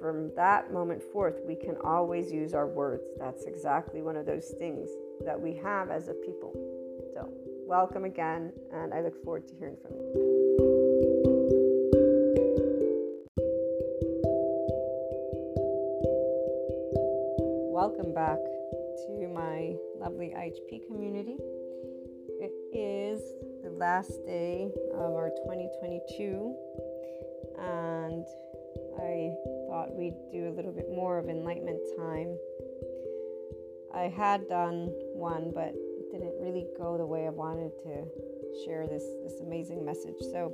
from that moment forth, we can always use our words. That's exactly one of those things that we have as a people. So, welcome again, and I look forward to hearing from you. Welcome back to my lovely IHP community. It is the last day of our 2022, and I thought we'd do a little bit more of enlightenment time. I had done one, but it didn't really go the way I wanted to share this, this amazing message. So,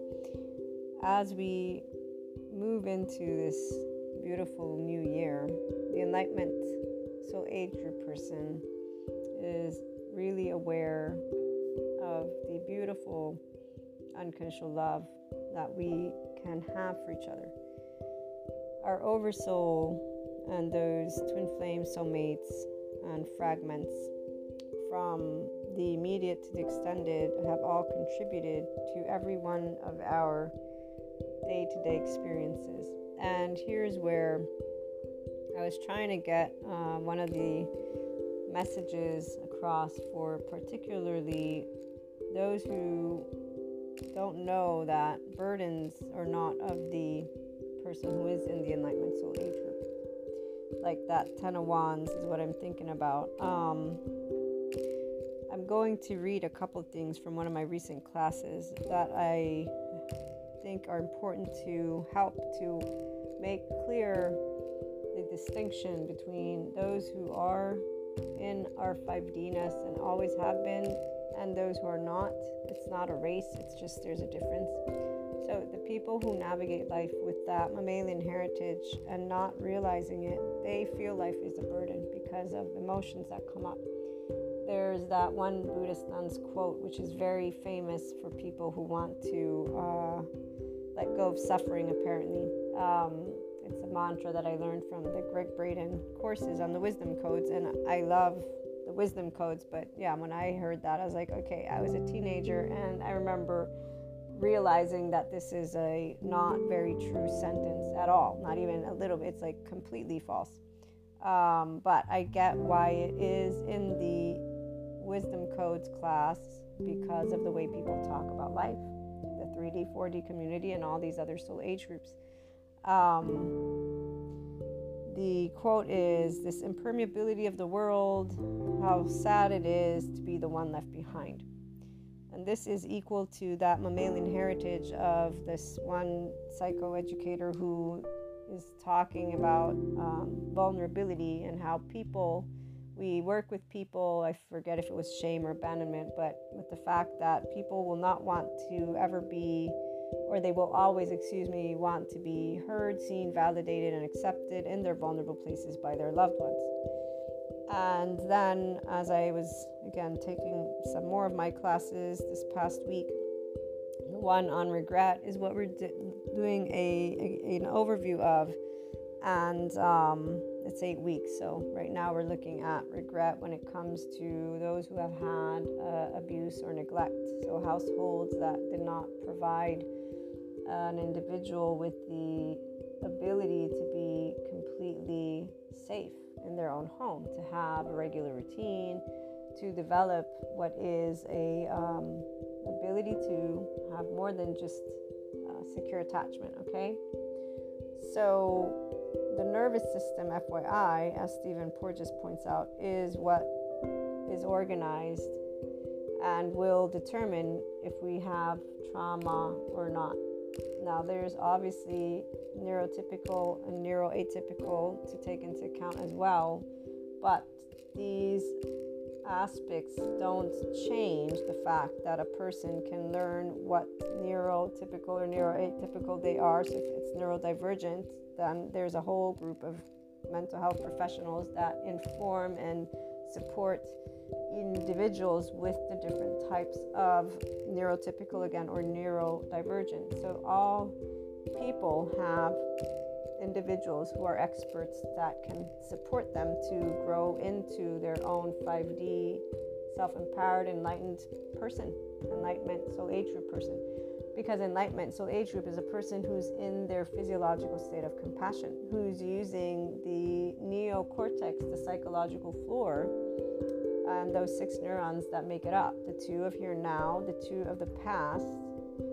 as we move into this beautiful new year, the enlightenment soul age group person is really aware of the beautiful unconditional love that we can have for each other. Our oversoul and those twin flame soulmates and fragments from the immediate to the extended have all contributed to every one of our day to day experiences. And here's where I was trying to get uh, one of the messages across for particularly those who don't know that burdens are not of the person who is in the Enlightenment Soul Age group. Like that Ten of Wands is what I'm thinking about. Um, I'm going to read a couple of things from one of my recent classes that I think are important to help to make clear the distinction between those who are in our 5Dness and always have been and those who are not. It's not a race, it's just there's a difference. So, the people who navigate life with that mammalian heritage and not realizing it, they feel life is a burden because of emotions that come up. There's that one Buddhist nun's quote, which is very famous for people who want to uh, let go of suffering, apparently. Um, it's a mantra that I learned from the Gregg Braden courses on the wisdom codes, and I love the wisdom codes. But yeah, when I heard that, I was like, okay, I was a teenager, and I remember realizing that this is a not very true sentence at all, not even a little bit. It's like completely false. Um, but I get why it is in the wisdom codes class because of the way people talk about life, the 3D, 4D community, and all these other soul age groups. Um, the quote is This impermeability of the world, how sad it is to be the one left behind. And this is equal to that mammalian heritage of this one psychoeducator who is talking about um, vulnerability and how people, we work with people, I forget if it was shame or abandonment, but with the fact that people will not want to ever be or they will always, excuse me, want to be heard, seen, validated, and accepted in their vulnerable places by their loved ones. And then, as I was again taking some more of my classes this past week, the one on regret is what we're doing a, a, an overview of, and um, it's eight weeks. So right now we're looking at regret when it comes to those who have had uh, abuse or neglect. So households that did not provide an individual with the ability to be completely safe in their own home, to have a regular routine, to develop what is a um, ability to have more than just uh, secure attachment. Okay, so the nervous system, FYI, as Stephen Porges points out, is what is organized and will determine if we have trauma or not. Now, there's obviously neurotypical and neuroatypical to take into account as well, but these aspects don't change the fact that a person can learn what neurotypical or neuroatypical they are. So, if it's neurodivergent, then there's a whole group of mental health professionals that inform and support individuals with the different types of neurotypical again or neurodivergent. So all people have individuals who are experts that can support them to grow into their own 5D self-empowered enlightened person, enlightenment soul age group person. Because enlightenment soul age group is a person who's in their physiological state of compassion, who's using the neocortex, the psychological floor, and those six neurons that make it up the two of here now, the two of the past,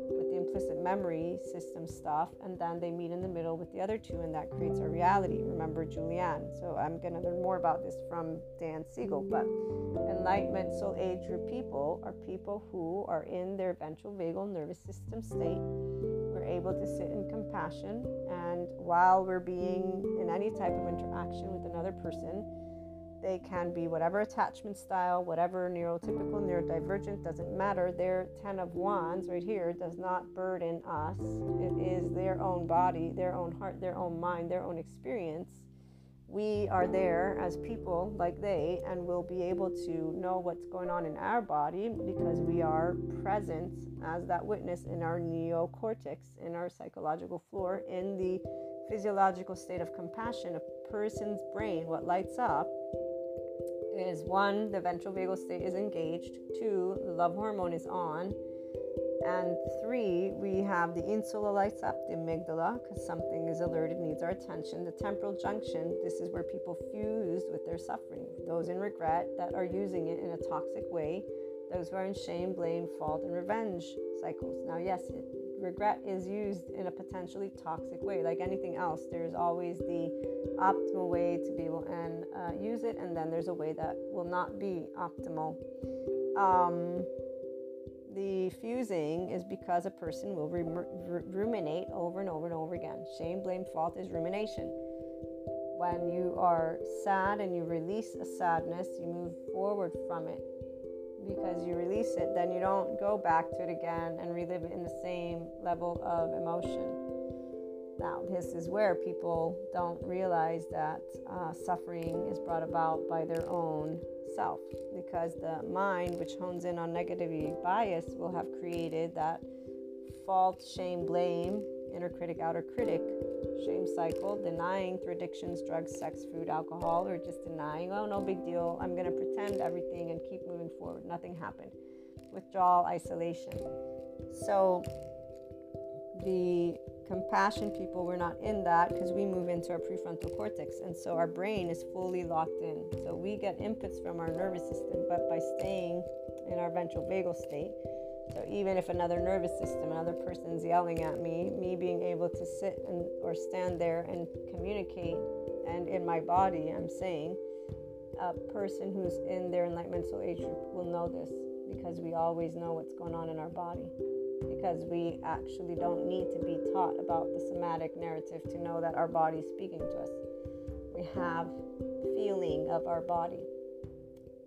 with the implicit memory system stuff, and then they meet in the middle with the other two, and that creates our reality. Remember Julianne. So I'm going to learn more about this from Dan Siegel. But enlightenment soul age group people are people who are in their ventral vagal nervous system state. We're able to sit in compassion, and while we're being in any type of interaction with another person, they can be whatever attachment style, whatever neurotypical, neurodivergent, doesn't matter. Their 10 of Wands right here does not burden us. It is their own body, their own heart, their own mind, their own experience. We are there as people like they, and we'll be able to know what's going on in our body because we are present as that witness in our neocortex, in our psychological floor, in the physiological state of compassion. A person's brain, what lights up is one, the ventral vagal state is engaged, two, the love hormone is on, and three, we have the insula lights up, the amygdala, because something is alerted, needs our attention. The temporal junction, this is where people fuse with their suffering. Those in regret that are using it in a toxic way, those who are in shame, blame, fault, and revenge cycles. Now, yes, it, regret is used in a potentially toxic way. Like anything else, there's always the optimal way to be able and uh, use it, and then there's a way that will not be optimal. Um, the fusing is because a person will ruminate over and over and over again. Shame, blame, fault is rumination. When you are sad and you release a sadness, you move forward from it because you release it, then you don't go back to it again and relive it in the same level of emotion. Now, this is where people don't realize that uh, suffering is brought about by their own self because the mind, which hones in on negativity bias, will have created that fault, shame, blame, inner critic, outer critic shame cycle, denying through addictions, drugs, sex, food, alcohol, or just denying, oh, no big deal, I'm going to pretend everything and keep moving forward. Nothing happened. Withdrawal, isolation. So the compassion people, we're not in that because we move into our prefrontal cortex. And so our brain is fully locked in. So we get inputs from our nervous system, but by staying in our ventral vagal state, so even if another nervous system, another person's yelling at me, me being able to sit and or stand there and communicate, and in my body, I'm saying, a person who's in their enlightenment soul age group will know this because we always know what's going on in our body. Because we actually don't need to be taught about the somatic narrative to know that our body is speaking to us. We have feeling of our body,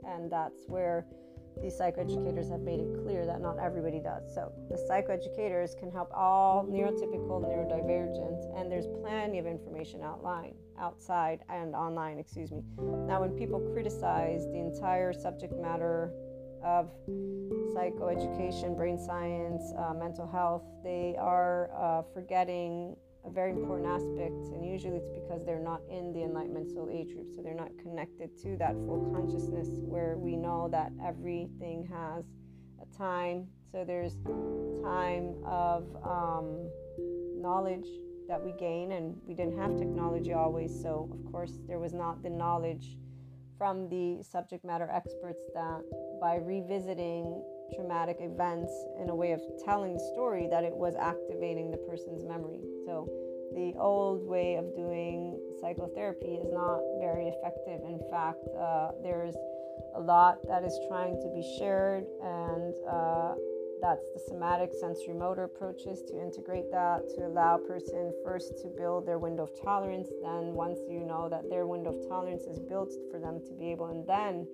and that's where these psychoeducators have made it clear that not everybody does. So the psychoeducators can help all neurotypical, neurodivergent, and there's plenty of information outline, outside and online, excuse me. Now, when people criticize the entire subject matter of psychoeducation, brain science, uh, mental health, they are uh, forgetting a very important aspect, and usually it's because they're not in the enlightenment soul age group, so they're not connected to that full consciousness where we know that everything has a time. So there's time of um, knowledge that we gain, and we didn't have technology always, so of course there was not the knowledge from the subject matter experts that by revisiting traumatic events in a way of telling the story that it was activating the person's memory. So the old way of doing psychotherapy is not very effective. In fact, uh, there's a lot that is trying to be shared, and uh, that's the somatic sensory motor approaches to integrate that to allow person first to build their window of tolerance. Then, once you know that their window of tolerance is built for them to be able, and then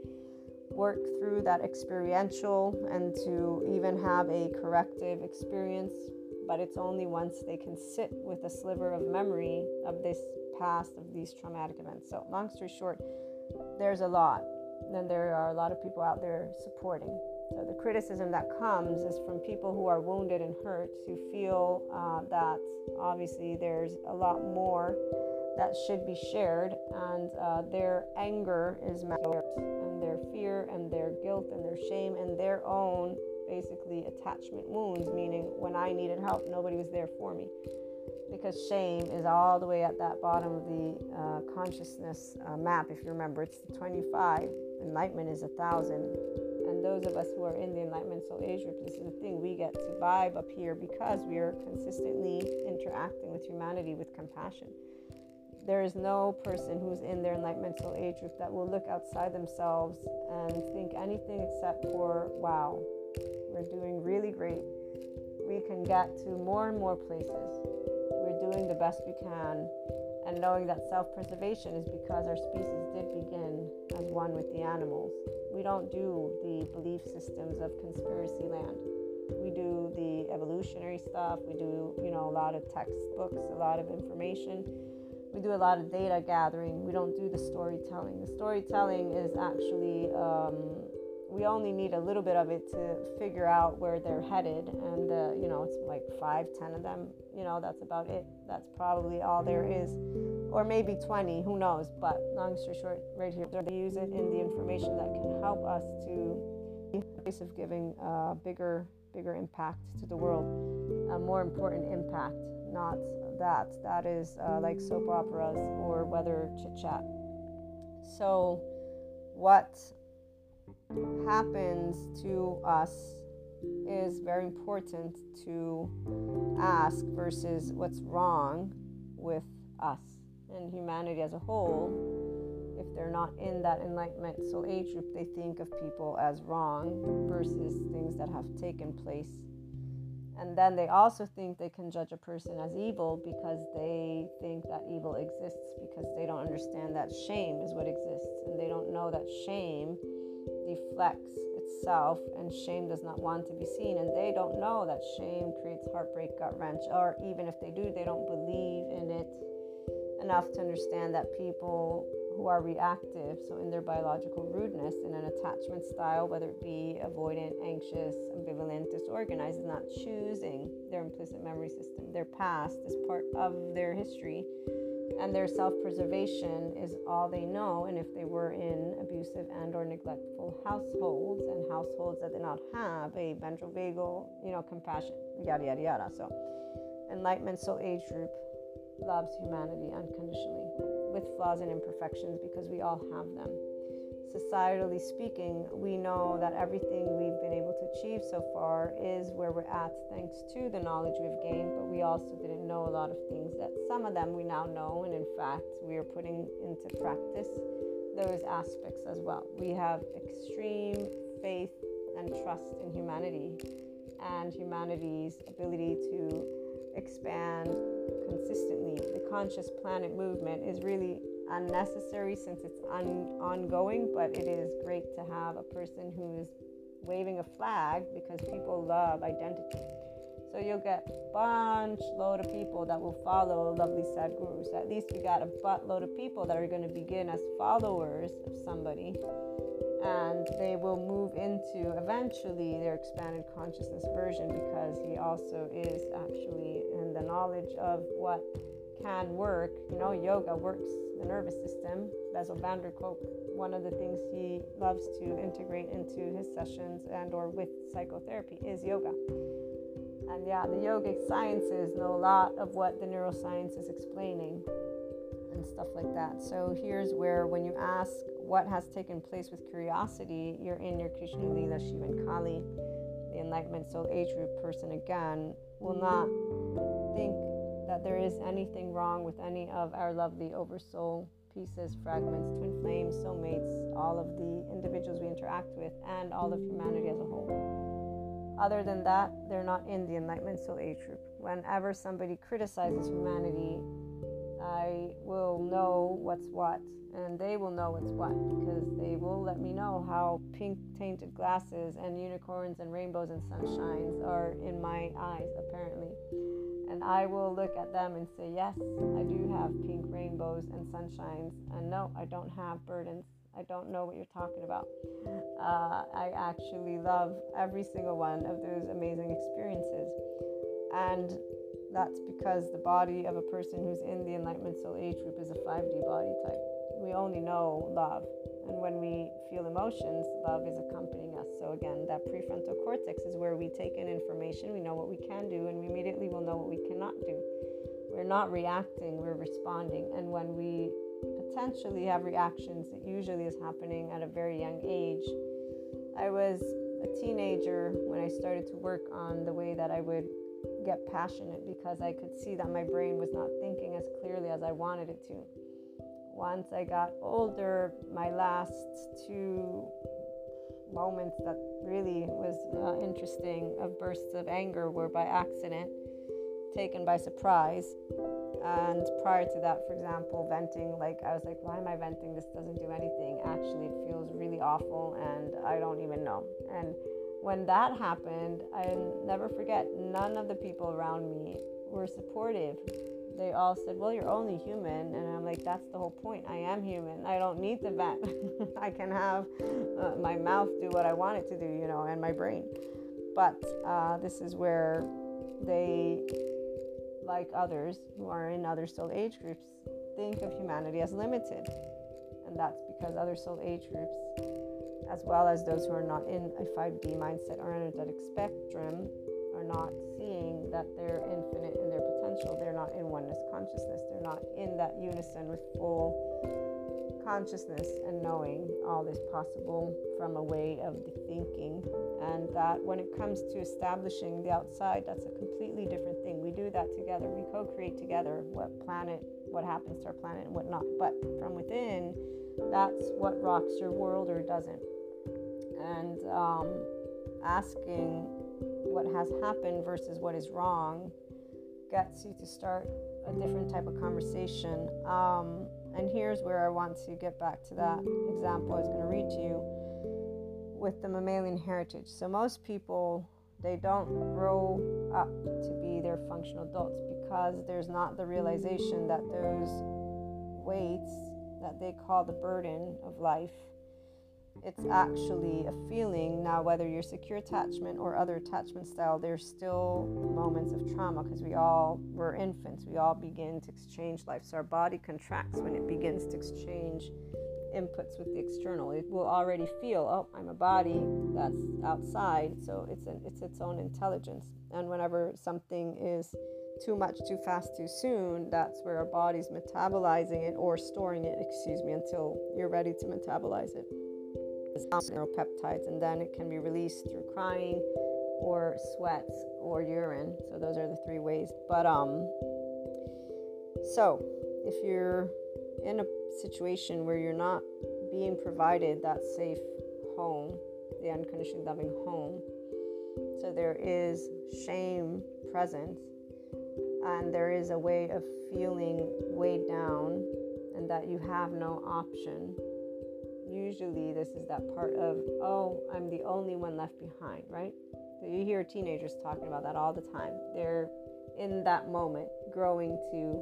work through that experiential and to even have a corrective experience. But it's only once they can sit with a sliver of memory of this past, of these traumatic events. So, long story short, there's a lot. And there are a lot of people out there supporting. So, the criticism that comes is from people who are wounded and hurt who feel uh, that obviously there's a lot more that should be shared, and uh, their anger is met and their fear and their guilt and their shame and their own basically attachment wounds, meaning when I needed help, nobody was there for me. Because shame is all the way at that bottom of the uh, consciousness uh, map. If you remember, it's 25. Enlightenment is a thousand. And those of us who are in the Enlightenment Soul Age group, this is the thing, we get to vibe up here because we are consistently interacting with humanity with compassion. There is no person who's in their Enlightenment Soul Age group that will look outside themselves and think anything except for, wow, we're doing really great. We can get to more and more places. We're doing the best we can and knowing that self preservation is because our species did begin as one with the animals. We don't do the belief systems of conspiracy land. We do the evolutionary stuff, we do, you know, a lot of textbooks, a lot of information. We do a lot of data gathering. We don't do the storytelling. The storytelling is actually um, we only need a little bit of it to figure out where they're headed. And uh, you know it's like five ten of them you know that's about it. That's probably all there is. Or maybe 20 who knows? But long story short right here they use it in the information that can help us to place of giving a bigger bigger impact to the world. A more important impact not that. That is uh, like soap operas or weather chit chat so what happens to us is very important to ask versus what's wrong with us and humanity as a whole. If they're not in that enlightenment soul age group, they think of people as wrong versus things that have taken place. And then they also think they can judge a person as evil because they think that evil exists because they don't understand that shame is what exists and they don't know that shame deflects itself and shame does not want to be seen. And they don't know that shame creates heartbreak gut wrench or even if they do they don't believe in it enough to understand that people who are reactive so in their biological rudeness in an attachment style whether it be avoidant anxious ambivalent disorganized is not choosing their implicit memory system. Their past is part of their history and their self-preservation is all they know and if they were in abusive and or neglectful households and households that did not have a ventral vagal you know compassion yada yada yada. So enlightenment soul age group loves humanity unconditionally with flaws and imperfections because we all have them. Societally speaking, we know that everything we've been able to achieve so far is where we're at thanks to the knowledge we've gained, but we also didn't know a lot of things that some of them we now know, and in fact, we are putting into practice those aspects as well. We have extreme faith and trust in humanity and humanity's ability to expand consistently. The conscious planet movement is really unnecessary since it's un- ongoing, but it is great to have a person who's waving a flag because people love identity. So you'll get a bunch load of people that will follow lovely Sadhgurus. At least you got a buttload of people that are going to begin as followers of somebody and they will move into eventually their expanded consciousness version because he also is actually in the knowledge of what can work. You know, yoga works the nervous system. Bessel van der Kolk, one of the things he loves to integrate into his sessions and or with psychotherapy is yoga. And yeah, the yogic sciences know a lot of what the neuroscience is explaining and stuff like that. So here's where when you ask what has taken place with curiosity, you're in your Krishna Lila Shivan Kali, the Enlightenment Soul Age group person again, will not think that there is anything wrong with any of our lovely oversoul pieces, fragments, twin flames, soulmates, all of the individuals we interact with, and all of humanity as a whole. Other than that, they're not in the Enlightenment Soul Age group. Whenever somebody criticizes humanity, I will know what's what, and they will know what's what because they will let me know how pink tainted glasses and unicorns and rainbows and sunshines are in my eyes, apparently. And I will look at them and say, Yes, I do have pink rainbows and sunshines. And no, I don't have burdens. I don't know what you're talking about. Uh, I actually love every single one of those amazing experiences. And that's because the body of a person who's in the Enlightenment Soul Age group is a 5D body type. We only know love. And when we feel emotions, love is accompanying us. So, again, that prefrontal cortex is where we take in information, we know what we can do, and we immediately will know what we cannot do. We're not reacting, we're responding. And when we potentially have reactions, it usually is happening at a very young age. I was a teenager when I started to work on the way that I would get passionate because I could see that my brain was not thinking as clearly as I wanted it to. Once I got older, my last two moments that really was uh, interesting of bursts of anger were by accident, taken by surprise. And prior to that, for example, venting, like I was like, why am I venting? This doesn't do anything. Actually, it feels really awful and I don't even know. And when that happened, I never forget, none of the people around me were supportive. They all said, Well, you're only human. And I'm like, That's the whole point. I am human. I don't need the vent. I can have uh, my mouth do what I want it to do, you know, and my brain. But uh, this is where they, like others who are in other soul age groups, think of humanity as limited. And that's because other soul age groups as well as those who are not in a 5D mindset or energetic spectrum, are not seeing that they're infinite in their They're not in oneness consciousness. They're not in that unison with full consciousness and knowing all is possible from a way of the thinking. And that when it comes to establishing the outside, that's a completely different thing. We do that together. We co create together what planet, what happens to our planet and what not. But from within, that's what rocks your world or doesn't and um, asking what has happened versus what is wrong gets you to start a different type of conversation. Um, and here's where I want to get back to that example I was going to read to you with the mammalian heritage. So, most people they don't grow up to be their functional adults because there's not the realization that those weights that they call the burden of life it's actually a feeling. Now, whether you're secure attachment or other attachment style, there's still moments of trauma because we all, we're infants. We all begin to exchange life. So our body contracts when it begins to exchange inputs with the external. It will already feel, oh, I'm a body that's outside. So it's, an, it's its own intelligence. And whenever something is too much, too fast, too soon, that's where our body's metabolizing it or storing it, excuse me, until you're ready to metabolize it neuropeptides, and then it can be released through crying or sweats or urine. So those are the three ways. But um, so if you're in a situation where you're not being provided that safe home, the unconditionally loving home, so there is shame present, and there is a way of feeling weighed down, and that you have no option usually this is that part of, oh, I'm the only one left behind, right? So you hear teenagers talking about that all the time. They're in that moment growing to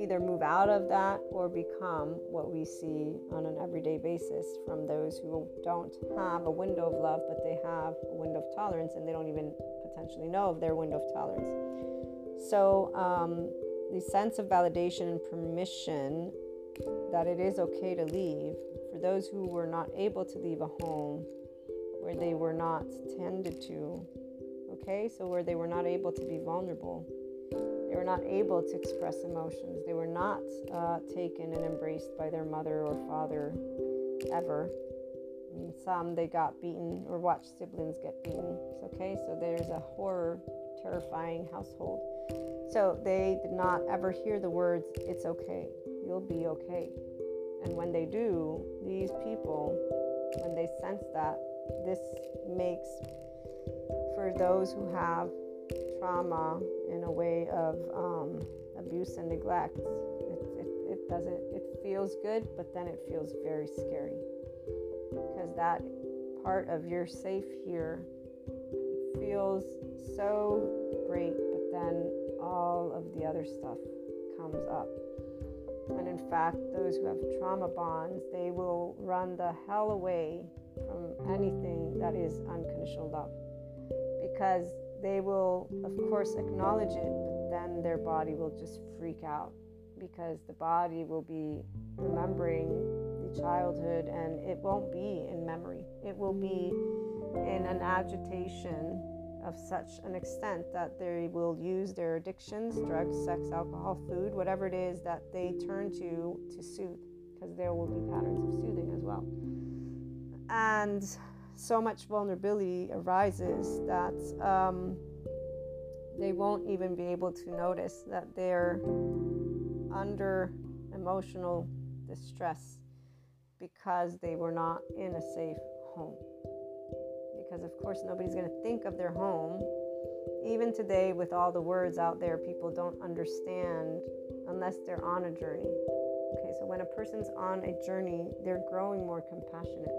either move out of that or become what we see on an everyday basis from those who don't have a window of love, but they have a window of tolerance and they don't even potentially know of their window of tolerance. So, um, the sense of validation and permission that it is okay to leave for those who were not able to leave a home where they were not tended to, okay, so where they were not able to be vulnerable, they were not able to express emotions, they were not uh, taken and embraced by their mother or father ever. some they got beaten or watched siblings get beaten. Okay, so there's a horror, terrifying household. So they did not ever hear the words, it's okay, you'll be okay. And when they do, these people, when they sense that, this makes for those who have trauma in a way of um, abuse and neglect, it, it, it doesn't, it feels good, but then it feels very scary. Because that part of you're safe here feels so great, but then all of the other stuff comes up. And in fact, those who have trauma bonds, they will run the hell away from anything that is unconditional love because they will, of course, acknowledge it, but then their body will just freak out because the body will be remembering the childhood and it won't be in memory. It will be in an agitation of such an extent that they will use their addictions drugs, sex, alcohol, food, whatever it is that they turn to to soothe, because there will be patterns of soothing as well. And so much vulnerability arises that um, they won't even be able to notice that they're under emotional distress because they were not in a safe home. Because, of course, nobody's going to think of their home. Even today, with all the words out there, people don't understand unless they're on a journey. Okay, so when a person's on a journey, they're growing more compassionate.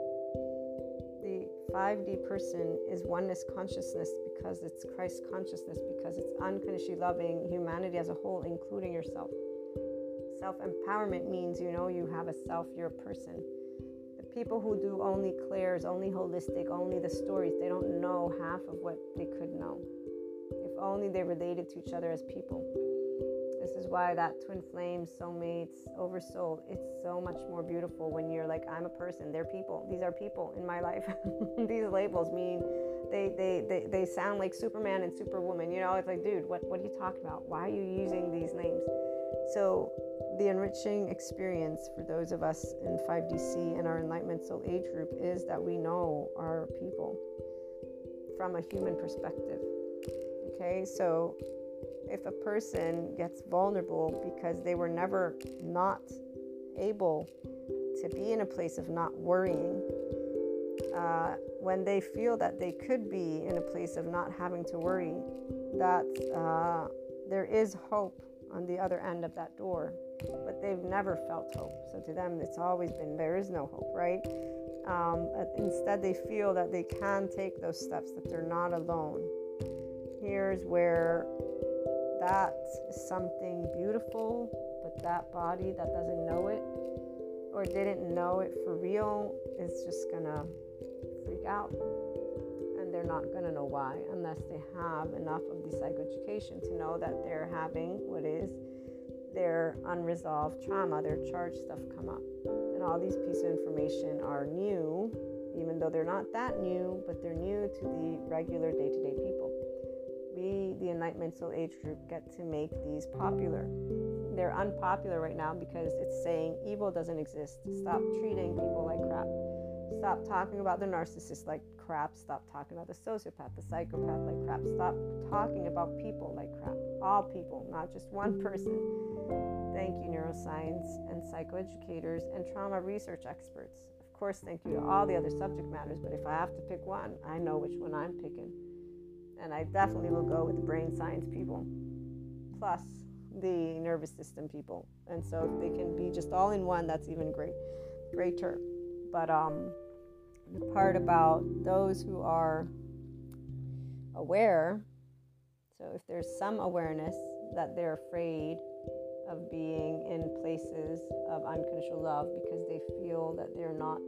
The 5D person is oneness consciousness because it's Christ consciousness, because it's unconditionally loving humanity as a whole, including yourself. Self empowerment means you know you have a self, you're a person. People who do only clairs, only holistic, only the stories, they don't know half of what they could know. If only they related to each other as people. This is why that twin flames, soulmates, oversoul, it's so much more beautiful when you're like, I'm a person, they're people. These are people in my life. These labels mean they, they, they, they sound like Superman and Superwoman. You know, it's like, dude, what, what are you talking about? Why are you using these names? So, the enriching experience for those of us in 5DC and our Enlightenment Soul Age group is that we know our people from a human perspective. Okay, so if a person gets vulnerable because they were never not able to be in a place of not worrying, uh, when they feel that they could be in a place of not having to worry, that uh, there is hope on the other end of that door, but they've never felt hope. So to them, it's always been there is no hope, right? Um, instead, they feel that they can take those steps, that they're not alone. Here's where that is something beautiful, but that body that doesn't know it or didn't know it for real is just gonna freak out. They're not gonna know why unless they have enough of the psychoeducation to know that they're having what is their unresolved trauma, their charged stuff come up. And all these pieces of information are new, even though they're not that new, but they're new to the regular day to day people. We, the Enlightenment Soul Age group, get to make these popular. They're unpopular right now because it's saying evil doesn't exist. Stop treating people like crap. Stop talking about the narcissist like crap. Stop talking about the sociopath, the psychopath like crap. Stop talking about people like crap. All people, not just one person. Thank you, neuroscience and psychoeducators and trauma research experts. Of course, thank you to all the other subject matters, but if I have to pick one, I know which one I'm picking. And I definitely will go with the brain science people, plus the nervous system people. And so if they can be just all in one, that's even great, greater. But um, the part about those who are aware, so if there's some awareness that they're afraid of being in places of unconditional love because they feel that they're not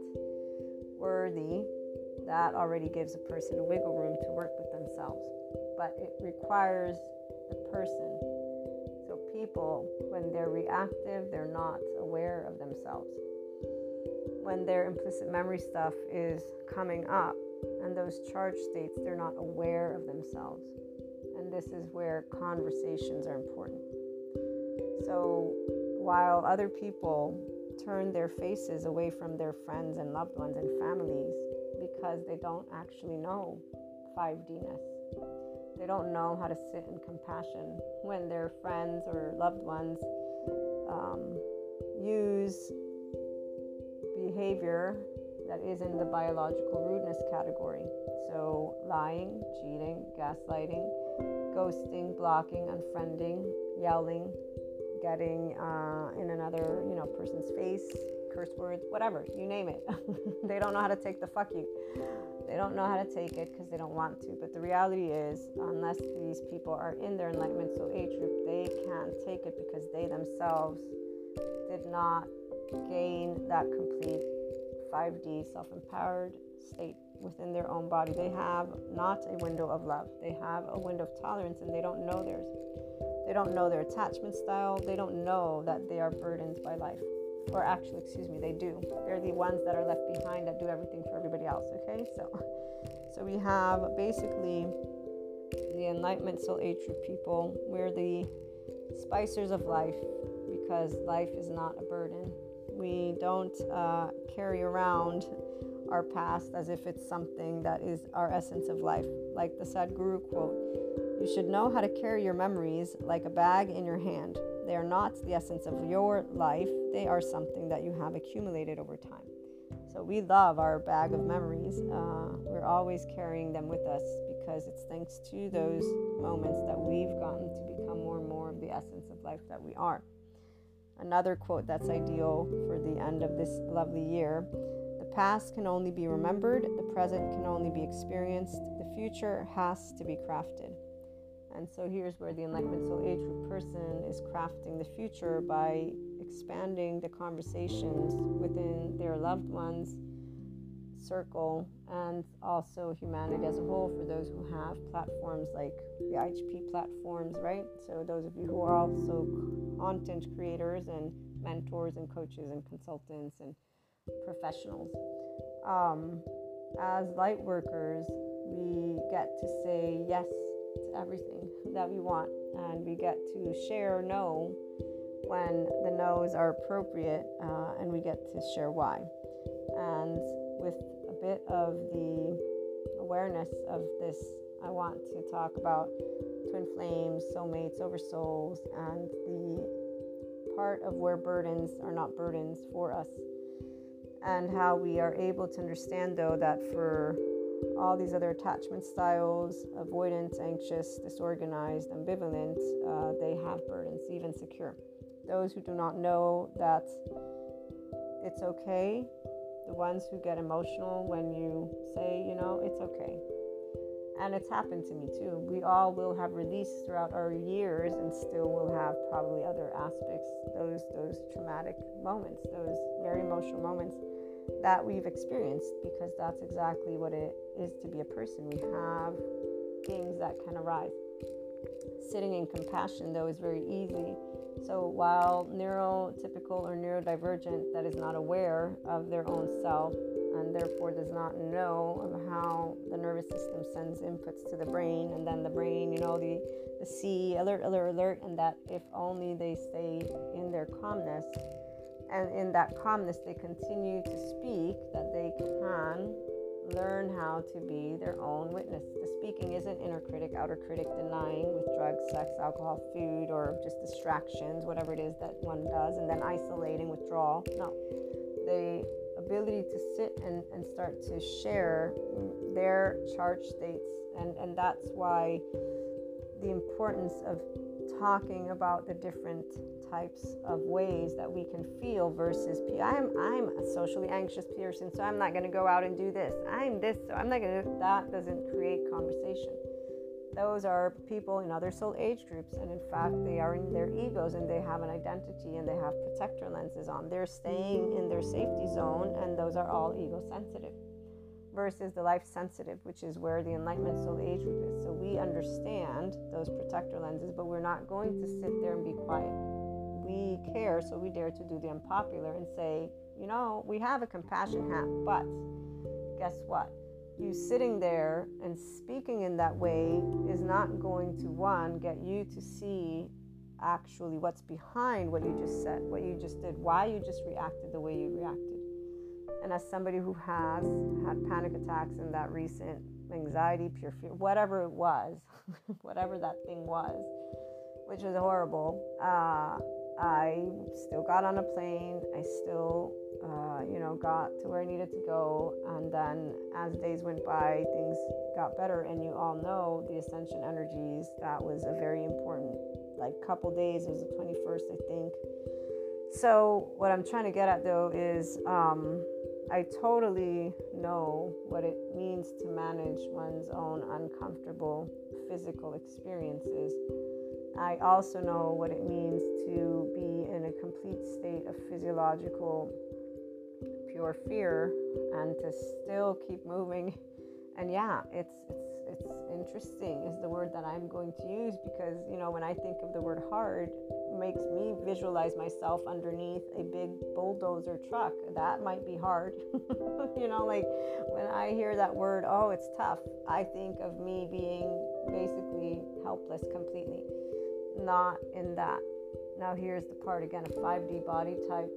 worthy, that already gives a person a wiggle room to work with themselves. But it requires the person. So, people, when they're reactive, they're not aware of themselves. When their implicit memory stuff is coming up and those charge states, they're not aware of themselves. And this is where conversations are important. So while other people turn their faces away from their friends and loved ones and families because they don't actually know 5Dness, they don't know how to sit in compassion when their friends or loved ones um, use behavior that is in the biological rudeness category. So, lying, cheating, gaslighting, ghosting, blocking, unfriending, yelling, getting uh, in another you know person's face curse words whatever you name it. They don't know how to take the fuck you. They don't know how to take it because they don't want to. But the reality is unless these people are in their enlightenment so age group they can't take it because they themselves did not gain that complete 5d self-empowered state within their own body they have not a window of love they have a window of tolerance and they don't know theirs they don't know their attachment style. They don't know that they are burdened by life. Or actually, excuse me, they do. They're the ones that are left behind that do everything for everybody else. Okay, so so we have basically the enlightenment soul age people. We're the spicers of life because life is not a burden. We don't uh, carry around our past as if it's something that is our essence of life. Like the Sadhguru quote You should know how to carry your memories like a bag in your hand. They are not the essence of your life, they are something that you have accumulated over time. So we love our bag of memories. Uh, we're always carrying them with us because it's thanks to those moments that we've gotten to become more and more of the essence of life that we are. Another quote that's ideal for the end of this lovely year The past can only be remembered, the present can only be experienced, the future has to be crafted. And so here's where the Enlightenment Soul Age person is crafting the future by expanding the conversations within their loved ones circle and also humanity as a whole for those who have platforms like the IHP platforms, right? So, those of you who are also content creators and mentors and coaches and consultants and professionals. Um, as light workers, we get to say yes to everything that we want, and we get to share no when the no's are appropriate, uh, and we get to share why. And with a bit of the awareness of this, I want to talk about twin flames, soulmates, oversouls, and the part of where burdens are not burdens for us. And how we are able to understand, though, that for all these other attachment styles avoidant, anxious, disorganized, ambivalent uh, they have burdens, even secure. Those who do not know that it's okay the ones who get emotional when you say, you know, it's okay. And it's happened to me too. We all will have released throughout our years and still will have probably other aspects, those those traumatic moments, those very emotional moments that we've experienced because that's exactly what it is to be a person. We have things that can arise. Sitting in compassion though is very easy. So while neurotypical or neurodivergent that is not aware of their own self and therefore does not know how the nervous system sends inputs to the brain and then the brain, you know, the the C alert, alert, alert, and that if only they stay in their calmness and in that calmness they continue to speak, that they can learn how to be their own witness. The speaking isn't inner critic, outer critic, denying with drugs, sex, alcohol, food, or just distractions, whatever it is that one does, and then isolating, withdrawal. No. The ability to sit and, and start to share their charge states, and, and that's why the importance of talking about the different types of ways that we can feel versus I'm I'm a socially anxious person, so I'm not going to go out and do this. I'm this, so I'm not going to. That doesn't create conversation. Those are people in other soul age groups, and in fact, they are in their egos and they have an identity and they have protector lenses on. They're staying in their safety zone, and those are all ego sensitive versus the life sensitive, which is where the enlightenment soul age group is. We understand those protector lenses, but we're not going to sit there and be quiet. We care, so we dare to do the unpopular and say, you know, we have a compassion hat, but guess what? You sitting there and speaking in that way is not going to, one, get you to see actually what's behind what you just said, what you just did, why you just reacted the way you reacted and as somebody who has had panic attacks and that recent anxiety, pure fear, whatever it was, whatever that thing was, which was horrible, uh, I still got on a plane. I still, uh, you know, got to where I needed to go. And then as days went by, things got better. And you all know the ascension energies, that was a very important, like, couple days. It was the 21st, I think. So, what I'm trying to get at though is, um, I totally know what it means to manage one's own uncomfortable physical experiences. I also know what it means to be in a complete state of physiological pure fear and to still keep moving. And yeah, it's it's it's interesting is the word that I'm going to use because you know when I think of the word hard, makes me visualize myself underneath a big bulldozer truck. That might be hard. you know, like when I hear that word, oh, it's tough, I think of me being basically helpless completely. Not in that. Now, here's the part again a 5D body type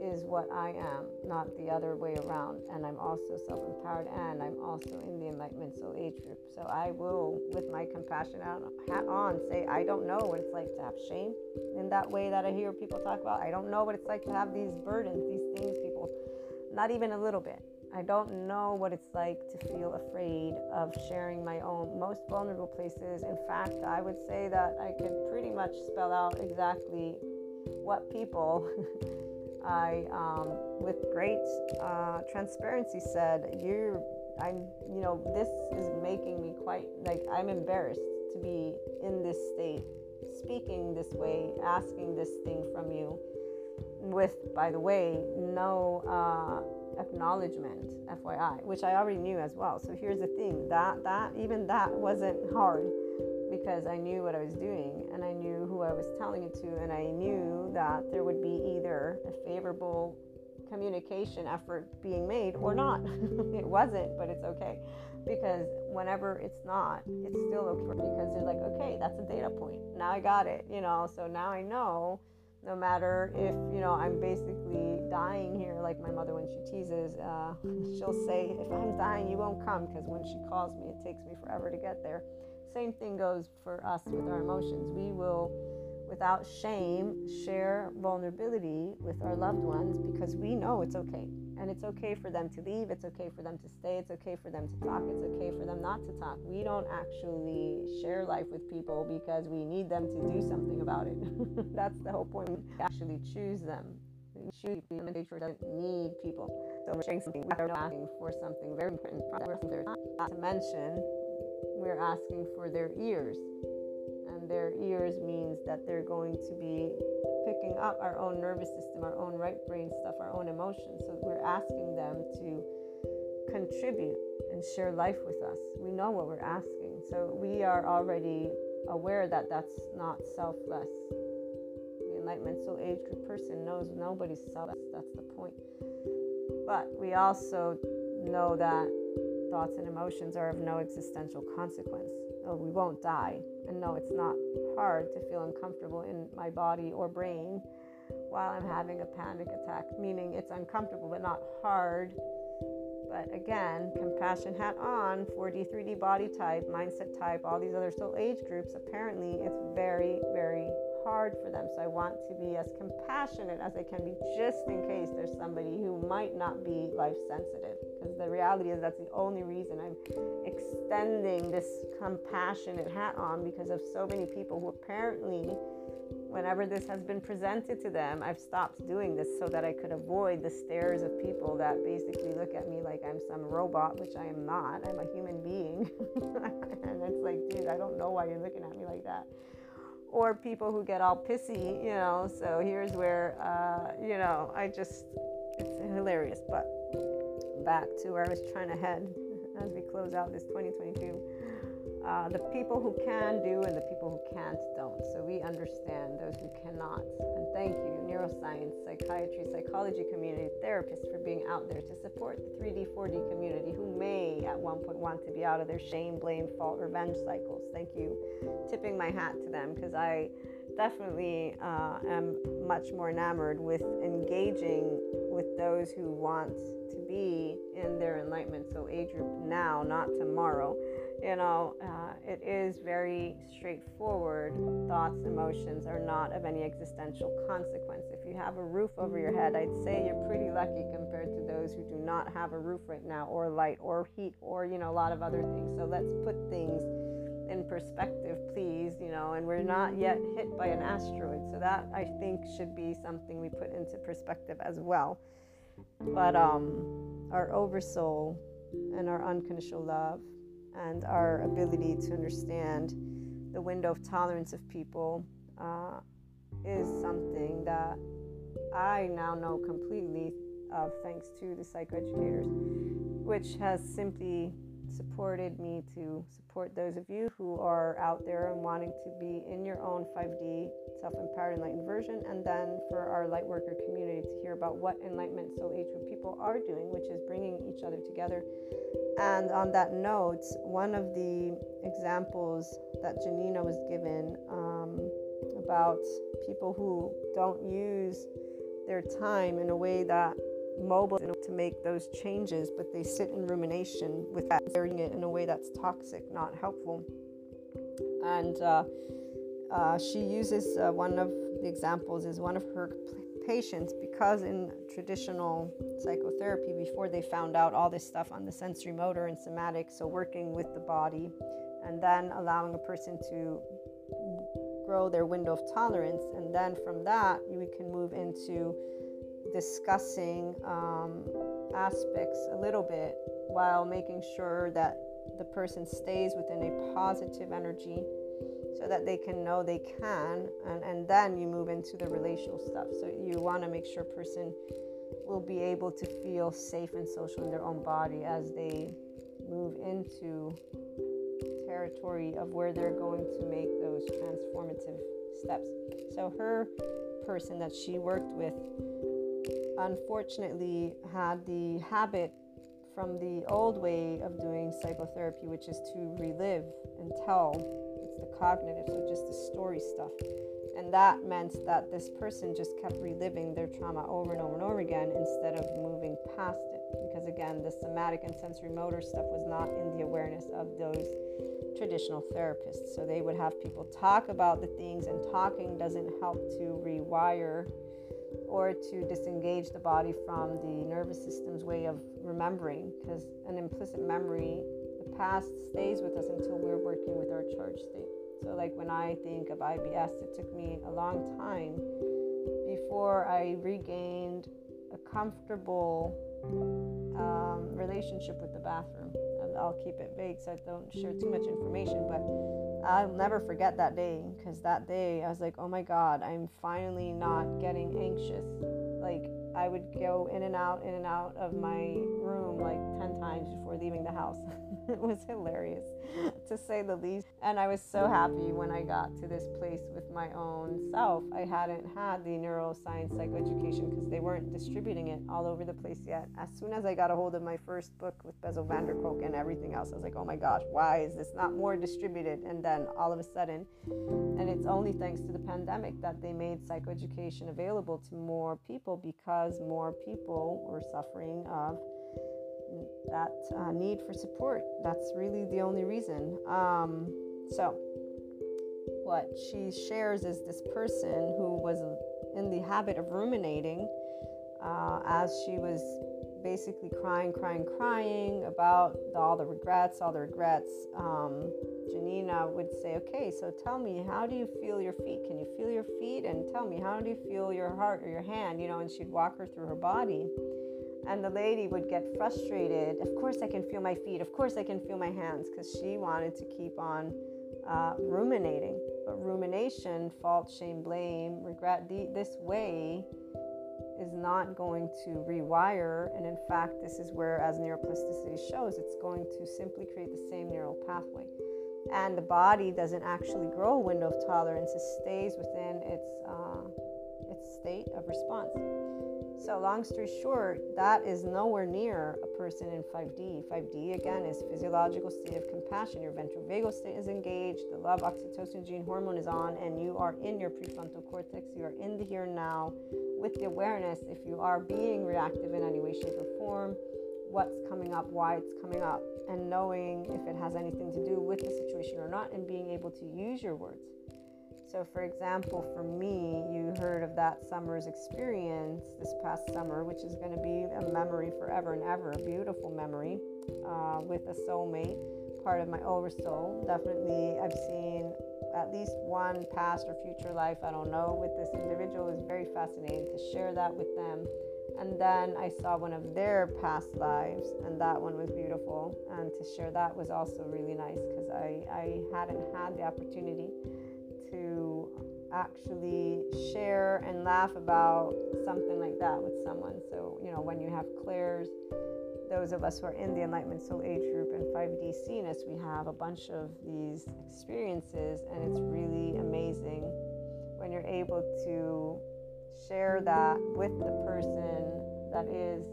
is what I am, not the other way around. And I'm also self empowered and I'm also in the Enlightenment Soul Age group. So I will, with my compassion hat on, say, I don't know what it's like to have shame in that way that I hear people talk about. I don't know what it's like to have these burdens, these things people, not even a little bit. I don't know what it's like to feel afraid of sharing my own most vulnerable places. In fact, I would say that I could pretty much spell out exactly what people I, um, with great uh, transparency, said, "You're, I'm, you know, this is making me quite like I'm embarrassed to be in this state, speaking this way, asking this thing from you." With, by the way, no uh, acknowledgement, FYI, which I already knew as well. So here's the thing: that that even that wasn't hard because I knew what I was doing and I knew who I was telling it to, and I knew that there would be either a favorable communication effort being made or not. it wasn't, but it's okay because whenever it's not, it's still okay because they're like, okay, that's a data point. Now I got it, you know, so now I know no matter if you know i'm basically dying here like my mother when she teases uh, she'll say if i'm dying you won't come because when she calls me it takes me forever to get there same thing goes for us with our emotions. We will, without shame, share vulnerability with our loved ones because we know it's okay. And it's okay for them to leave, it's okay for them to stay, it's okay for them to talk, it's okay for them not to talk. We don't actually share life with people because we need them to do something about it. That's the whole point. We actually choose them. Them and nature doesn't need people. So we're sharing something, we're asking for something very important. Not to mention we're asking for their ears. And their ears means that they're going to be picking up our own nervous system, our own right brain stuff, our own emotions. So we're asking them to contribute and share life with us. We know what we're asking. So we are already aware that that's not selfless. The Enlightenment Soul Age group person knows nobody's selfless. That's the point. But we also know that thoughts and emotions are of no existential consequence. Oh, we won't die. And no, it's not hard to feel uncomfortable in my body or brain while I'm having a panic attack, meaning it's uncomfortable but not hard. But again, compassion hat on, 4D, 3D body type, mindset type, all these other soul age groups, apparently it's very, very hard for them. So I want to be as compassionate as I can be just in case there's somebody who might not be life sensitive because the reality is that's the only reason I'm extending this compassionate hat on because of so many people who apparently, whenever this has been presented to them, I've stopped doing this so that I could avoid the stares of people that basically look at me like I'm some robot, which I am not. I'm a human being. and it's like, dude, I don't know why you're looking at me like that or people who get all pissy, you know. So here's where, uh, you know, I just, it's hilarious. But back to where I was trying to head as we close out this 2022. Uh, the people who can do and the people who can't don't. So we understand those who cannot. And thank you, neuroscience, psychiatry, psychology community, therapists for being out there to support the 3D, 4D community who may at one point want to be out of their shame, blame, fault, revenge cycles. Thank you. Tipping my hat to them because I definitely uh, am much more enamored with engaging with those who want to be in their enlightenment so age group now not tomorrow you know uh, it is very straightforward thoughts emotions are not of any existential consequence if you have a roof over your head i'd say you're pretty lucky compared to those who do not have a roof right now or light or heat or you know a lot of other things so let's put things in perspective, please, you know, and we're not yet hit by an asteroid. So that I think should be something we put into perspective as well. But um, our oversoul and our unconditional love and our ability to understand the window of tolerance of people uh, is something that I now know completely of thanks to the psychoeducators, which has simply supported me to support those of you who are out there and wanting to be in your own 5D self empowered enlightened version, and then for our Lightworker community to hear about what Enlightenment Soul Age group people are doing, which is bringing each other together. And on that note, one of the examples that Janina was given um, about people who don't use their time in a way that mobile to make those changes, but they sit in rumination with that, doing it in a way that's toxic, not helpful. And uh, uh, she uses uh, one of the examples is one of her patients because in traditional psychotherapy before they found out all this stuff on the sensory motor and somatic so working with the body and then allowing a person to grow their window of tolerance and then from that we can move into discussing um, aspects a little bit while making sure that the person stays within a positive energy so that they can know they can and, and then you move into the relational stuff. So you want to make sure person will be able to feel safe and social in their own body as they move into territory of where they're going to make those transformative steps. So her person that she worked with unfortunately had the habit from the old way of doing psychotherapy, which is to relive and tell. It's the cognitive, so just the story stuff. And that meant that this person just kept reliving their trauma over and over and over again instead of moving past it. Because again, the somatic and sensory motor stuff was not in the awareness of those traditional therapists. So they would have people talk about the things, and talking doesn't help to rewire or to disengage the body from the nervous system's way of remembering because an implicit memory the past stays with us until we're working with our charge state. So like when i think of ibs it took me a long time before i regained a comfortable um, relationship with the bathroom. And i'll keep it vague so i don't share too much information but I'll never forget that day because that day I was like, oh my God, I'm finally not getting anxious. Like, I would go in and out, in and out of my room like 10 times before leaving the house. it was hilarious, to say the least. And I was so happy when I got to this place with my own self. I hadn't had the neuroscience psychoeducation because they weren't distributing it all over the place yet. As soon as I got a hold of my first book with Bessel van der Kolk and everything else, I was like, oh my gosh, why is this not more distributed? And then all of a sudden, and it's only thanks to the pandemic that they made psychoeducation available to more people because more people were suffering of that uh, need for support. That's really the only reason. Um, so, what she shares is this person who was in the habit of ruminating uh, as she was basically crying, crying, crying about all the regrets, all the regrets. Um, Janina would say, Okay, so tell me, how do you feel your feet? Can you feel your feet? And tell me, how do you feel your heart or your hand? You know, and she'd walk her through her body. And the lady would get frustrated. Of course, I can feel my feet. Of course, I can feel my hands because she wanted to keep on uh, ruminating. But rumination, fault, shame, blame, regret, the, this way is not going to rewire. And in fact, this is where, as neuroplasticity shows, it's going to simply create the same neural pathway. And the body doesn't actually grow a window of tolerance, it stays within its, uh, its state of response. So, long story short, that is nowhere near a person in 5D. 5D, again, is physiological state of compassion. Your ventral vagal state is engaged, the love oxytocin gene hormone is on, and you are in your prefrontal cortex. You are in the here and now with the awareness if you are being reactive in any way, shape, or form, what's coming up, why it's coming up, and knowing if it has anything to do with the situation or not, and being able to use your words. So, for example, for me, you heard of that summer's experience this past summer, which is going to be a memory forever and ever, a beautiful memory uh, with a soulmate, part of my oversoul. Definitely, I've seen at least one past or future life, I don't know, with this individual. Was very fascinating to share that with them. And then I saw one of their past lives, and that one was beautiful. And to share that was also really nice because I, I hadn't had the opportunity to actually share and laugh about something like that with someone. So, you know, when you have clairs, those of us who are in the Enlightenment Soul Age group and 5D CNS, we have a bunch of these experiences, and it's really amazing when you're able to share that with the person that is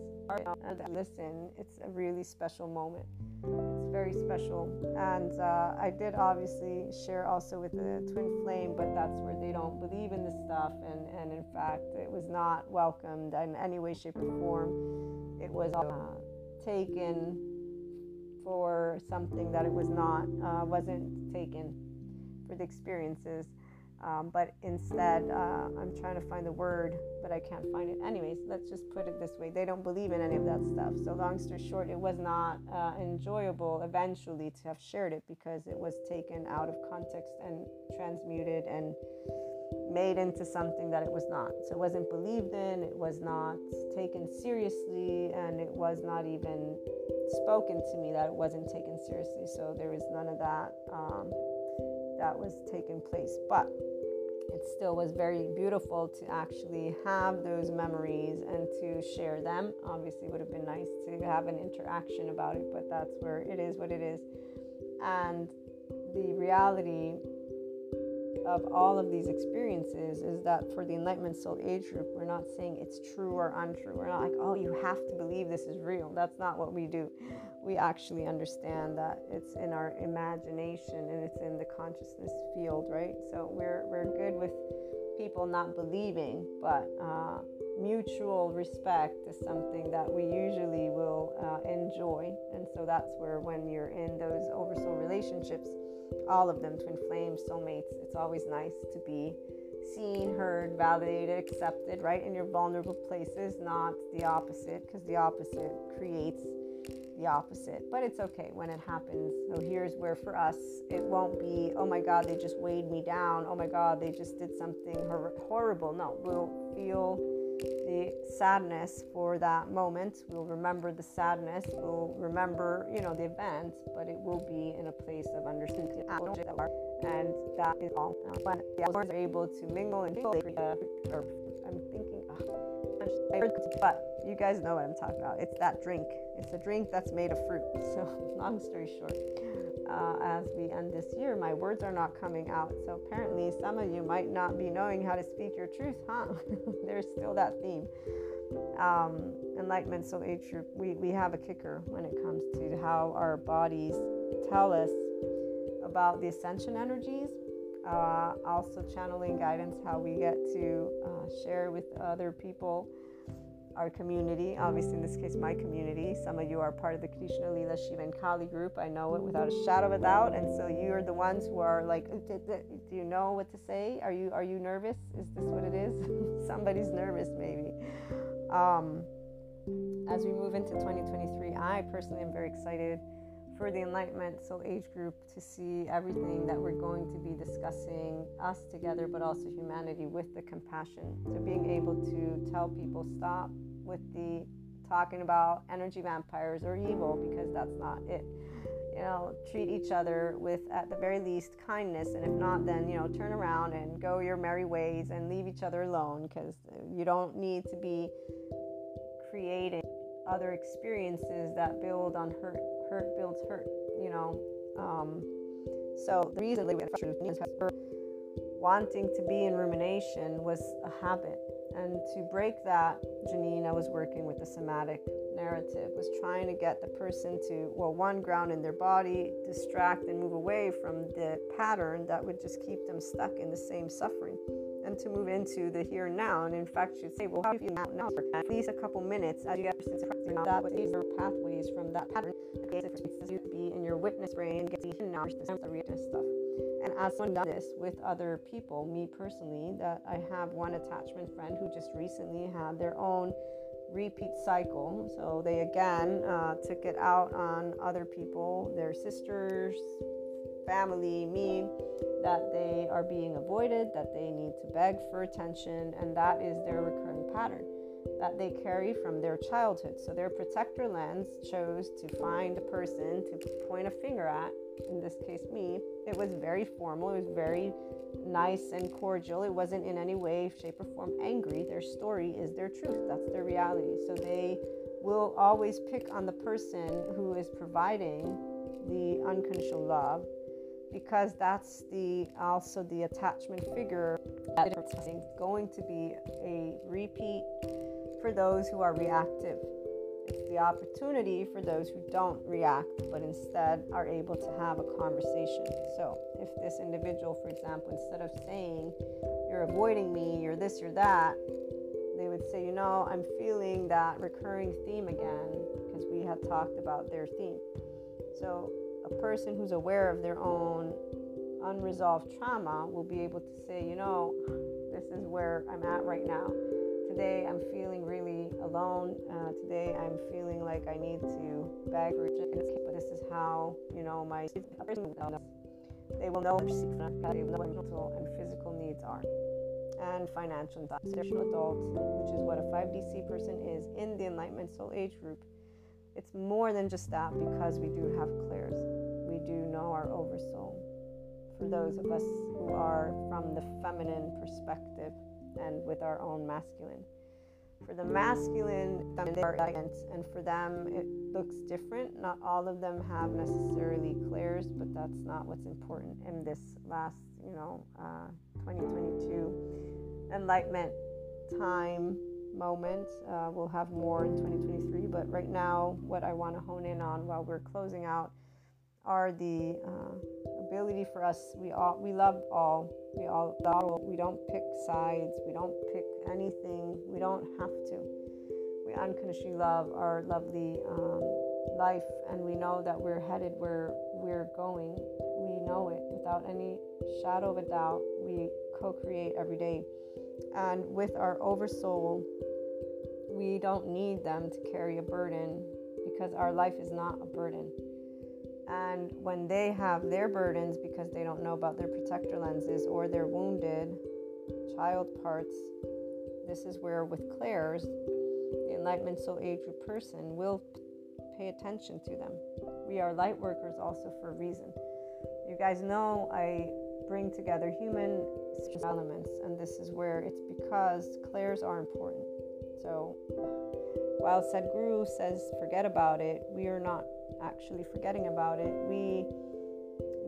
listen. It's a really special moment. It's very special. And uh, I did obviously share also with the twin flame, but that's where they don't believe in this stuff. And, and in fact, it was not welcomed in any way, shape, or form. It was uh, taken for something that it was not, uh, wasn't taken for the experiences. Um, but instead, uh, I'm trying to find the word, but I can't find it. Anyways, let's just put it this way they don't believe in any of that stuff. So, long story short, it was not uh, enjoyable eventually to have shared it because it was taken out of context and transmuted and made into something that it was not. So, it wasn't believed in, it was not taken seriously, and it was not even spoken to me that it wasn't taken seriously. So, there was none of that. Um, that was taking place. But it still was very beautiful to actually have those memories and to share them. Obviously, would have been nice to have an interaction about it, but that's where it is what it is. And the reality of all of these experiences is that for the Enlightenment Soul Age group, we're not saying it's true or untrue. We're not like, oh, you have to believe this is real. That's not what we do. We actually understand that it's in our imagination and it's in the consciousness field, right? So we're, we're good with people not believing, but uh, mutual respect is something that we usually will uh, enjoy. And so that's where, when you're in those oversoul relationships, all of them, twin flames, soulmates, it's always nice to be seen, heard, validated, accepted, right? In your vulnerable places, not the opposite, because the opposite creates the opposite. But it's okay when it happens. So here's where for us, it won't be, oh my God, they just weighed me down. Oh my God, they just did something hor- horrible. No, we'll feel the sadness for that moment. We'll remember the sadness. We'll remember, you know, the event, but it will be in a place of understanding. And that is all. When the others are able to mingle and feel, uh, or I'm thinking, oh, but you guys know what I'm talking about. It's that drink. It's a drink that's made of fruit. So, long story short, uh, as we end this year, my words are not coming out. So, apparently, some of you might not be knowing how to speak your truth, huh? There's still that theme. Um, Enlightenment Soul Age Group, we, we have a kicker when it comes to how our bodies tell us about the ascension energies. Uh, also, channeling guidance, how we get to uh, share with other people our community, obviously in this case my community. Some of you are part of the Krishna Lila Shiva and Kali group. I know it without a shadow of a doubt. And so you're the ones who are like, do you know what to say? Are you are you nervous? Is this what it is? Somebody's nervous maybe. Um, as we move into 2023, I personally am very excited for the Enlightenment Soul Age group to see everything that we're going to be discussing, us together, but also humanity with the compassion. So, being able to tell people stop with the talking about energy vampires or evil because that's not it. You know, treat each other with, at the very least, kindness, and if not, then, you know, turn around and go your merry ways and leave each other alone because you don't need to be creating other experiences that build on hurt hurt builds hurt, you know. Um, so the reason we had wanting to be in rumination was a habit. And to break that, Janina was working with the somatic narrative, was trying to get the person to, well, one, ground in their body, distract and move away from the pattern that would just keep them stuck in the same suffering and to move into the here and now. And in fact, you'd say, well, how do you now, now for at least a couple minutes as you get into practicing that what these pathways from that pattern to be in your witness brain, get to now the witness stuff. And as someone done this with other people, me personally, that I have one attachment friend who just recently had their own repeat cycle. So they again uh, took it out on other people, their sisters, family, me, that they are being avoided, that they need to beg for attention, and that is their recurring pattern that they carry from their childhood. So their protector lens chose to find a person to point a finger at, in this case, me. It was very formal, it was very nice and cordial. It wasn't in any way, shape, or form angry. Their story is their truth, that's their reality. So they will always pick on the person who is providing the unconditional love because that's the also the attachment figure that is going to be a repeat for those who are reactive. It's the opportunity for those who don't react, but instead are able to have a conversation. So, if this individual, for example, instead of saying, You're avoiding me, you're this, you're that, they would say, You know, I'm feeling that recurring theme again because we had talked about their theme. So, person who's aware of their own unresolved trauma will be able to say, You know, this is where I'm at right now today I'm feeling really alone. Uh, today I'm feeling like I need to beg for but this is how you know my they will know they will know mental and physical needs are, and financial and adult, which is what a 5DC person is in the Enlightenment Soul Age group. It's more than just that because we do have clairs. Do know our oversoul. For those of us who are from the feminine perspective and with our own masculine. For the masculine, and for them it looks different. Not all of them have necessarily clairs, but that's not what's important in this last, you know, uh, 2022 enlightenment time moment. Uh, we'll have more in 2023, but right now, what I want to hone in on while we're closing out are the uh, ability for us. We all we love all. We all. We don't pick sides. We don't pick anything. We don't have to. We unconditionally love our lovely um, life, and we know that we're headed where we're going. We know it without any shadow of a doubt. We co-create every day, and with our oversoul, we don't need them to carry a burden because our life is not a burden and when they have their burdens because they don't know about their protector lenses or their wounded child parts, this is where, with clairs, the Enlightenment Soul Age person will pay attention to them. We are light workers also for a reason. You guys know I bring together human elements, and this is where it's because clairs are important. So, while Sadhguru says forget about it, we are not actually forgetting about it. We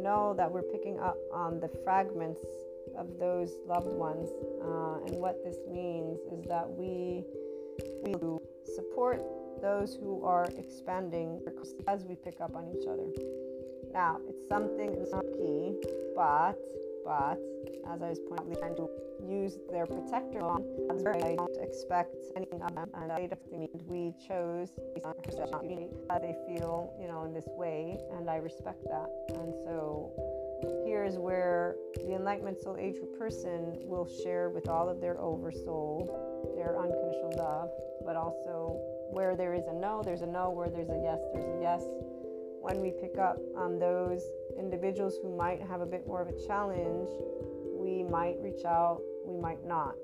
know that we're picking up on the fragments of those loved ones. Uh, and what this means is that we, we support those who are expanding as we pick up on each other. Now, it's something key, but but as I was pointing out, to use their protector on. I don't expect anything of them, and they definitely we chose how they feel, you know, in this way, and I respect that. And so here's where the Enlightenment Soul Age person will share with all of their oversoul, their unconditional love, but also where there is a no, there's a no, where there's a yes, there's a yes. When we pick up on those individuals who might have a bit more of a challenge, we might reach out, we might not.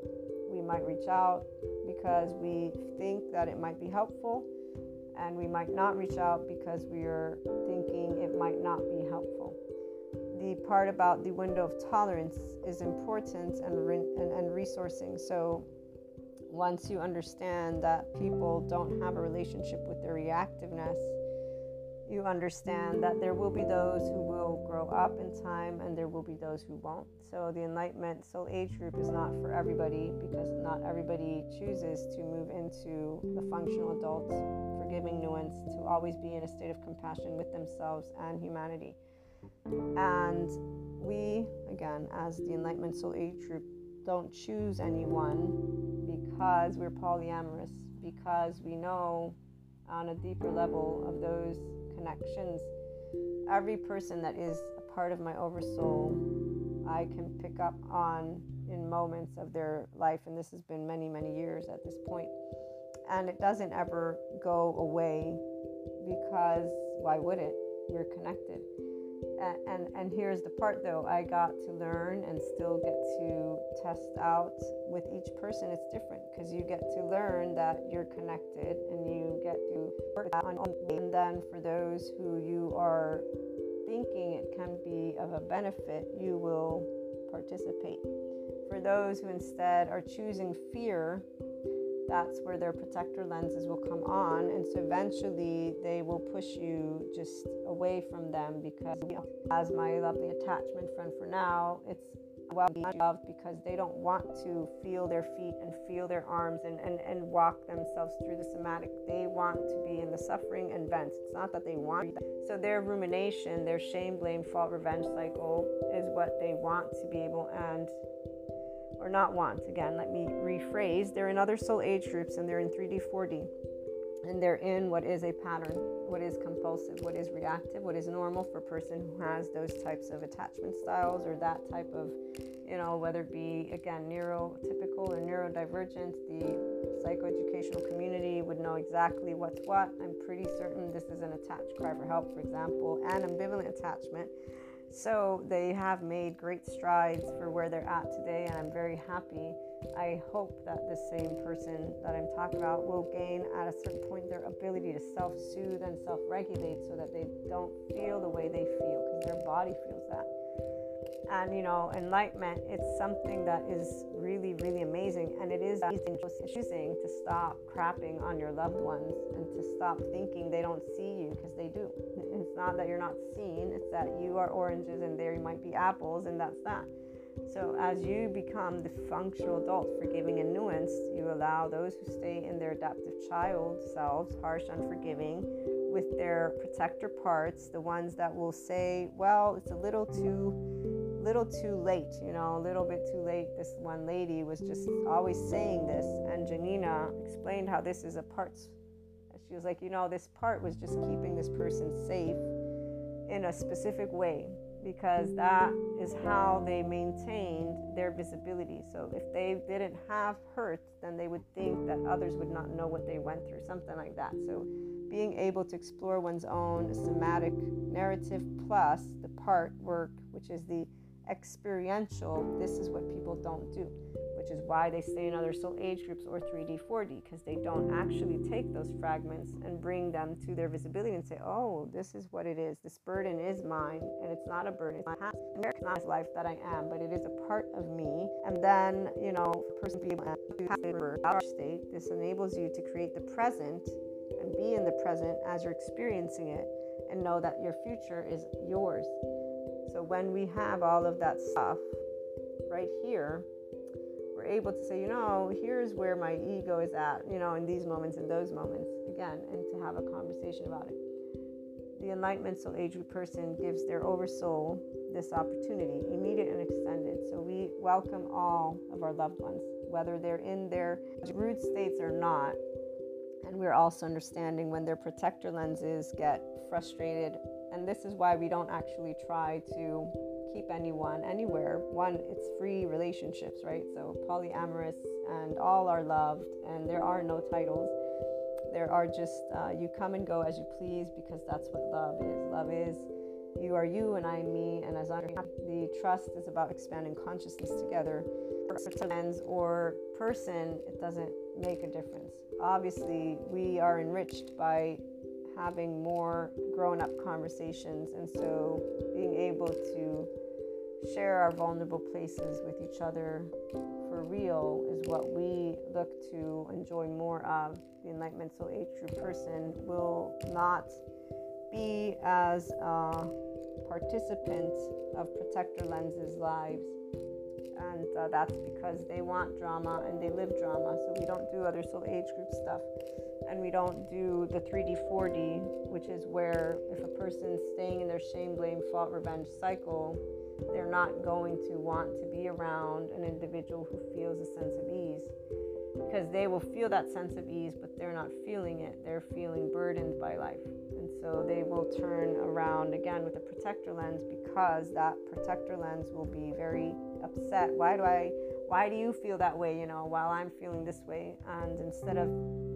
We might reach out because we think that it might be helpful, and we might not reach out because we are thinking it might not be helpful. The part about the window of tolerance is important and, re- and, and resourcing. So, once you understand that people don't have a relationship with their reactiveness, you understand that there will be those who will grow up in time and there will be those who won't. So, the Enlightenment Soul Age group is not for everybody because not everybody chooses to move into the functional adult, forgiving nuance, to always be in a state of compassion with themselves and humanity. And we, again, as the Enlightenment Soul Age group, don't choose anyone because we're polyamorous, because we know on a deeper level of those connections. Every person that is a part of my oversoul, I can pick up on in moments of their life, and this has been many, many years at this point. And it doesn't ever go away because why would it? We're connected and, and, here's the part though I got to learn and still get to test out with each person. It's different because you get to learn that you're connected and you get to work that on and then for those who you are thinking it can be of a benefit you will participate. For those who instead are choosing fear that's where their protector lenses will come on. And so eventually they will push you just away from them because, you know, as my lovely attachment friend for now, it's well loved because they don't want to feel their feet and feel their arms and, and, and walk themselves through the somatic. They want to be in the suffering and vent. It's not that they want. So their rumination, their shame, blame, fault, revenge cycle is what they want to be able and or not want. Again, let me rephrase. They're in other soul age groups and they're in 3D, 4D and they're in what is a pattern, what is compulsive, what is reactive, what is normal for a person who has those types of attachment styles or that type of, you know, whether it be again neurotypical or neurodivergent. The psychoeducational community would know exactly what's what. I'm pretty certain this is an attached cry for help, for example, and ambivalent attachment. So they have made great strides for where they're at today, and I'm very happy I hope that the same person that I'm talking about will gain at a certain point their ability to self soothe and self regulate so that they don't feel the way they feel because their body feels that. And you know, enlightenment, it's something that is really, really amazing. And it is choosing to stop crapping on your loved ones and to stop thinking they don't see you because they do. It's not that you're not seen, it's that you are oranges and there might be apples, and that's that. So, as you become the functional adult, forgiving and nuanced, you allow those who stay in their adaptive child selves, harsh, unforgiving, with their protector parts, the ones that will say, "Well, it's a little too, little too late," you know, a little bit too late. This one lady was just always saying this, and Janina explained how this is a part. She was like, "You know, this part was just keeping this person safe in a specific way." because that is how they maintained their visibility. So if they didn't have hurt, then they would think that others would not know what they went through, something like that. So being able to explore one's own somatic narrative plus the part work, which is the experiential, this is what people don't do which is why they stay in other soul age groups or 3D, 4D, because they don't actually take those fragments and bring them to their visibility and say, oh, this is what it is. This burden is mine, and it's not a burden. It's not life that I am, but it is a part of me. And then, you know, for a person to be able to have our state, this enables you to create the present and be in the present as you're experiencing it and know that your future is yours. So when we have all of that stuff right here, we're able to say, you know, here's where my ego is at, you know, in these moments and those moments, again, and to have a conversation about it. The enlightenment soul age person gives their oversoul this opportunity, immediate and extended. So we welcome all of our loved ones, whether they're in their root states or not. And we're also understanding when their protector lenses get frustrated. And this is why we don't actually try to keep anyone anywhere. One, it's free relationships, right? So polyamorous and all are loved, and there are no titles. There are just uh, you come and go as you please because that's what love is. Love is you are you and I am me, and as I the trust is about expanding consciousness together. Lens or person, it doesn't make a difference. Obviously, we are enriched by having more grown up conversations, and so being able to share our vulnerable places with each other for real is what we look to enjoy more of. The Enlightenment Soul Age True person will not be as a participant of Protector Lens's lives. And uh, that's because they want drama and they live drama. So we don't do other soul age group stuff. And we don't do the 3D, 4D, which is where if a person's staying in their shame, blame, fault, revenge cycle, they're not going to want to be around an individual who feels a sense of ease because they will feel that sense of ease, but they're not feeling it. They're feeling burdened by life. And so they will turn around again with a protector lens because that protector lens will be very upset. Why do I why do you feel that way, you know, while I'm feeling this way? And instead of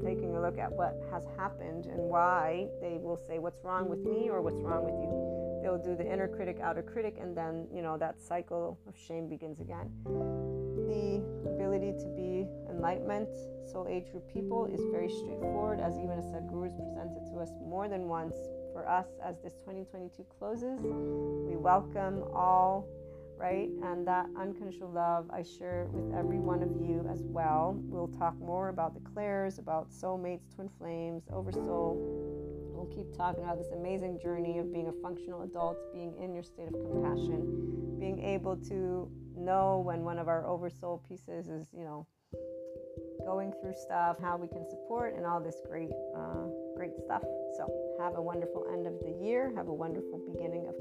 taking a look at what has happened and why, they will say what's wrong with me or what's wrong with you they'll do the inner critic, outer critic, and then, you know, that cycle of shame begins again. The ability to be enlightenment, soul age group people, is very straightforward, as even a Sadhguru has presented to us more than once. For us, as this 2022 closes, we welcome all right? And that unconditional love I share with every one of you as well. We'll talk more about the clairs, about soulmates, twin flames, oversoul, We'll keep talking about this amazing journey of being a functional adult, being in your state of compassion, being able to know when one of our oversoul pieces is, you know, going through stuff, how we can support, and all this great, uh, great stuff. So, have a wonderful end of the year. Have a wonderful beginning of